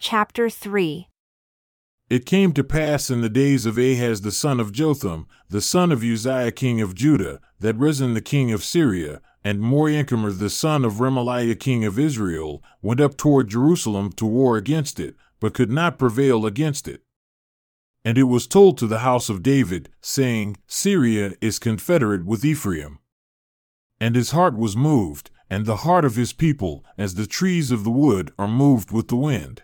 Chapter 3 It came to pass in the days of Ahaz the son of Jotham, the son of Uzziah king of Judah, that Rezin the king of Syria, and Moriankamer the son of Remaliah king of Israel, went up toward Jerusalem to war against it, but could not prevail against it. And it was told to the house of David, saying, Syria is confederate with Ephraim. And his heart was moved, and the heart of his people, as the trees of the wood are moved with the wind.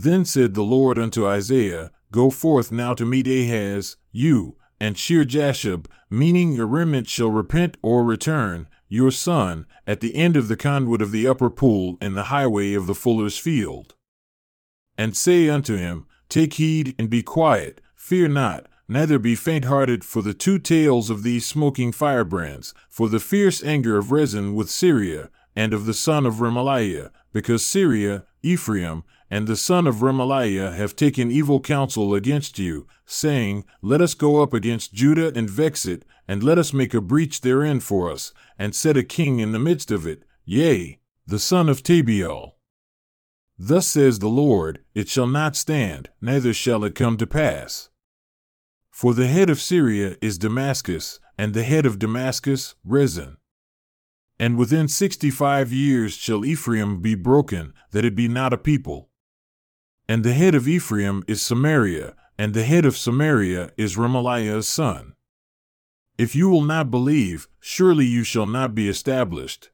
Then said the Lord unto Isaiah, Go forth now to meet Ahaz, you, and Shear-jashub, meaning your remnant shall repent or return, your son, at the end of the conduit of the upper pool in the highway of the fuller's field. And say unto him, Take heed and be quiet, fear not, neither be faint hearted for the two tails of these smoking firebrands, for the fierce anger of Rezin with Syria, and of the son of Remaliah, because Syria, Ephraim, and the son of Remaliah have taken evil counsel against you, saying, Let us go up against Judah and vex it, and let us make a breach therein for us, and set a king in the midst of it, yea, the son of Tabeal. Thus says the Lord, It shall not stand, neither shall it come to pass. For the head of Syria is Damascus, and the head of Damascus, Rezin. And within sixty five years shall Ephraim be broken, that it be not a people. And the head of Ephraim is Samaria, and the head of Samaria is Remaliah's son. If you will not believe, surely you shall not be established.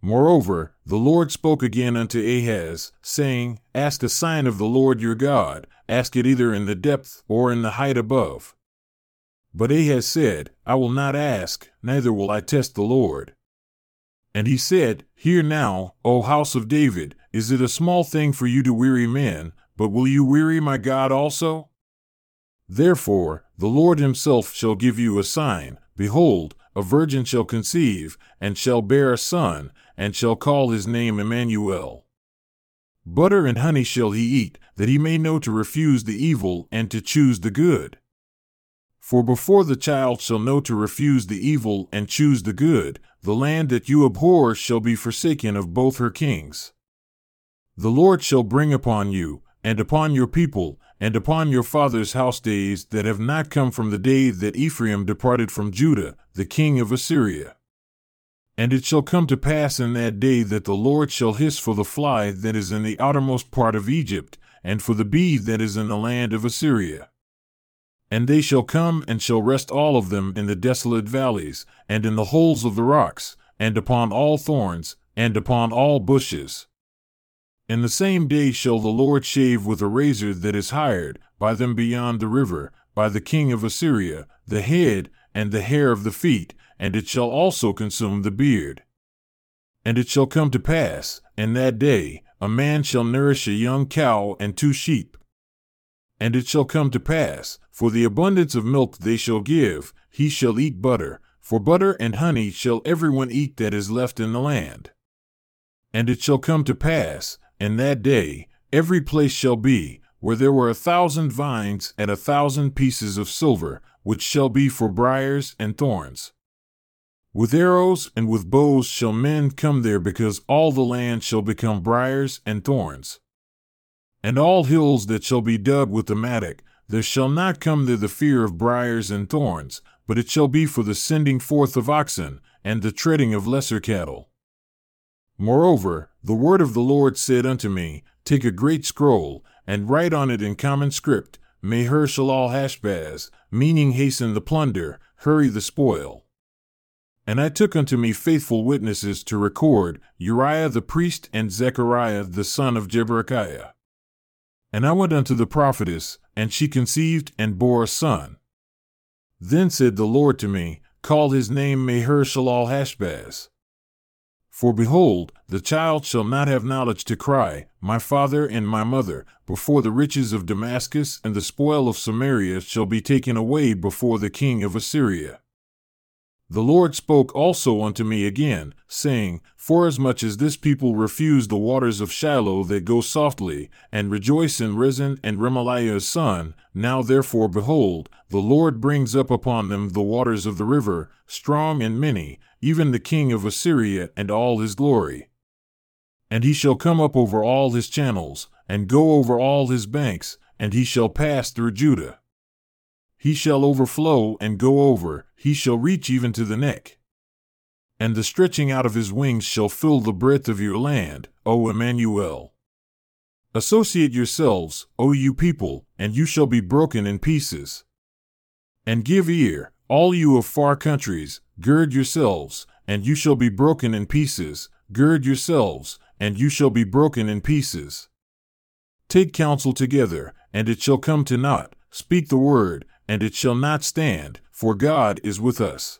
Moreover, the Lord spoke again unto Ahaz, saying, Ask a sign of the Lord your God, ask it either in the depth or in the height above. But Ahaz said, I will not ask, neither will I test the Lord. And he said, Hear now, O house of David, is it a small thing for you to weary men, but will you weary my God also? Therefore, the Lord himself shall give you a sign. Behold, a virgin shall conceive, and shall bear a son, and shall call his name Emmanuel. Butter and honey shall he eat, that he may know to refuse the evil and to choose the good. For before the child shall know to refuse the evil and choose the good, the land that you abhor shall be forsaken of both her kings. The Lord shall bring upon you, and upon your people, and upon your father's house days that have not come from the day that Ephraim departed from Judah, the king of Assyria. And it shall come to pass in that day that the Lord shall hiss for the fly that is in the outermost part of Egypt, and for the bee that is in the land of Assyria. And they shall come and shall rest all of them in the desolate valleys, and in the holes of the rocks, and upon all thorns, and upon all bushes. In the same day shall the Lord shave with a razor that is hired by them beyond the river, by the king of Assyria, the head and the hair of the feet, and it shall also consume the beard. And it shall come to pass, in that day, a man shall nourish a young cow and two sheep. And it shall come to pass, for the abundance of milk they shall give, he shall eat butter, for butter and honey shall every one eat that is left in the land. And it shall come to pass, in that day, every place shall be, where there were a thousand vines and a thousand pieces of silver, which shall be for briers and thorns. With arrows and with bows shall men come there, because all the land shall become briers and thorns. And all hills that shall be dug with the mattock, there shall not come there the fear of briers and thorns, but it shall be for the sending forth of oxen, and the treading of lesser cattle. Moreover, the word of the Lord said unto me, Take a great scroll, and write on it in common script, Maher Shalal Hashbaz, meaning hasten the plunder, hurry the spoil. And I took unto me faithful witnesses to record Uriah the priest and Zechariah the son of Jeberechiah. And I went unto the prophetess, and she conceived and bore a son. Then said the Lord to me, Call his name Maher Shalal Hashbaz. For behold, the child shall not have knowledge to cry, My father and my mother, before the riches of Damascus and the spoil of Samaria shall be taken away before the king of Assyria. The Lord spoke also unto me again, saying, Forasmuch as this people refuse the waters of Shiloh that go softly, and rejoice in Rezin and Remaliah's son, now therefore behold, the Lord brings up upon them the waters of the river, strong and many, even the king of Assyria and all his glory. And he shall come up over all his channels, and go over all his banks, and he shall pass through Judah. He shall overflow and go over, he shall reach even to the neck. And the stretching out of his wings shall fill the breadth of your land, O Emmanuel. Associate yourselves, O you people, and you shall be broken in pieces. And give ear, all you of far countries, gird yourselves, and you shall be broken in pieces, gird yourselves, and you shall be broken in pieces. Take counsel together, and it shall come to naught, speak the word, and it shall not stand, for God is with us.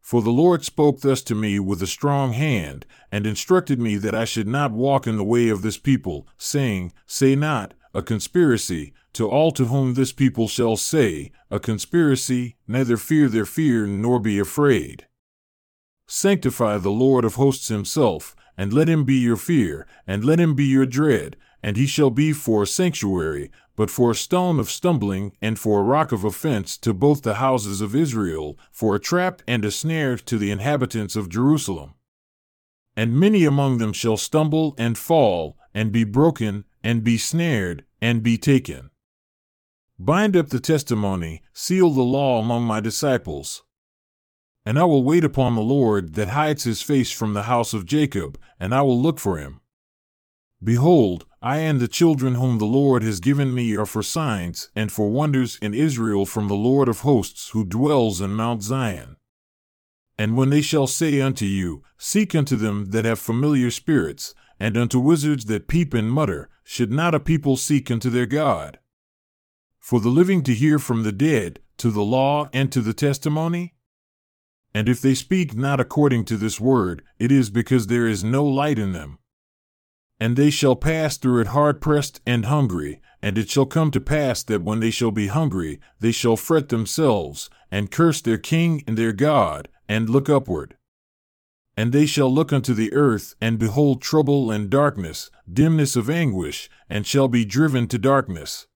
For the Lord spoke thus to me with a strong hand, and instructed me that I should not walk in the way of this people, saying, Say not, a conspiracy, to all to whom this people shall say, A conspiracy, neither fear their fear nor be afraid. Sanctify the Lord of hosts himself, and let him be your fear, and let him be your dread, and he shall be for a sanctuary, but for a stone of stumbling, and for a rock of offense to both the houses of Israel, for a trap and a snare to the inhabitants of Jerusalem. And many among them shall stumble and fall, and be broken, and be snared, and be taken. Bind up the testimony, seal the law among my disciples. And I will wait upon the Lord that hides his face from the house of Jacob, and I will look for him. Behold, I and the children whom the Lord has given me are for signs and for wonders in Israel from the Lord of hosts who dwells in Mount Zion. And when they shall say unto you, Seek unto them that have familiar spirits, and unto wizards that peep and mutter, should not a people seek unto their God? For the living to hear from the dead, to the law and to the testimony? And if they speak not according to this word, it is because there is no light in them. And they shall pass through it hard pressed and hungry, and it shall come to pass that when they shall be hungry, they shall fret themselves, and curse their king and their God, and look upward. And they shall look unto the earth, and behold trouble and darkness, dimness of anguish, and shall be driven to darkness.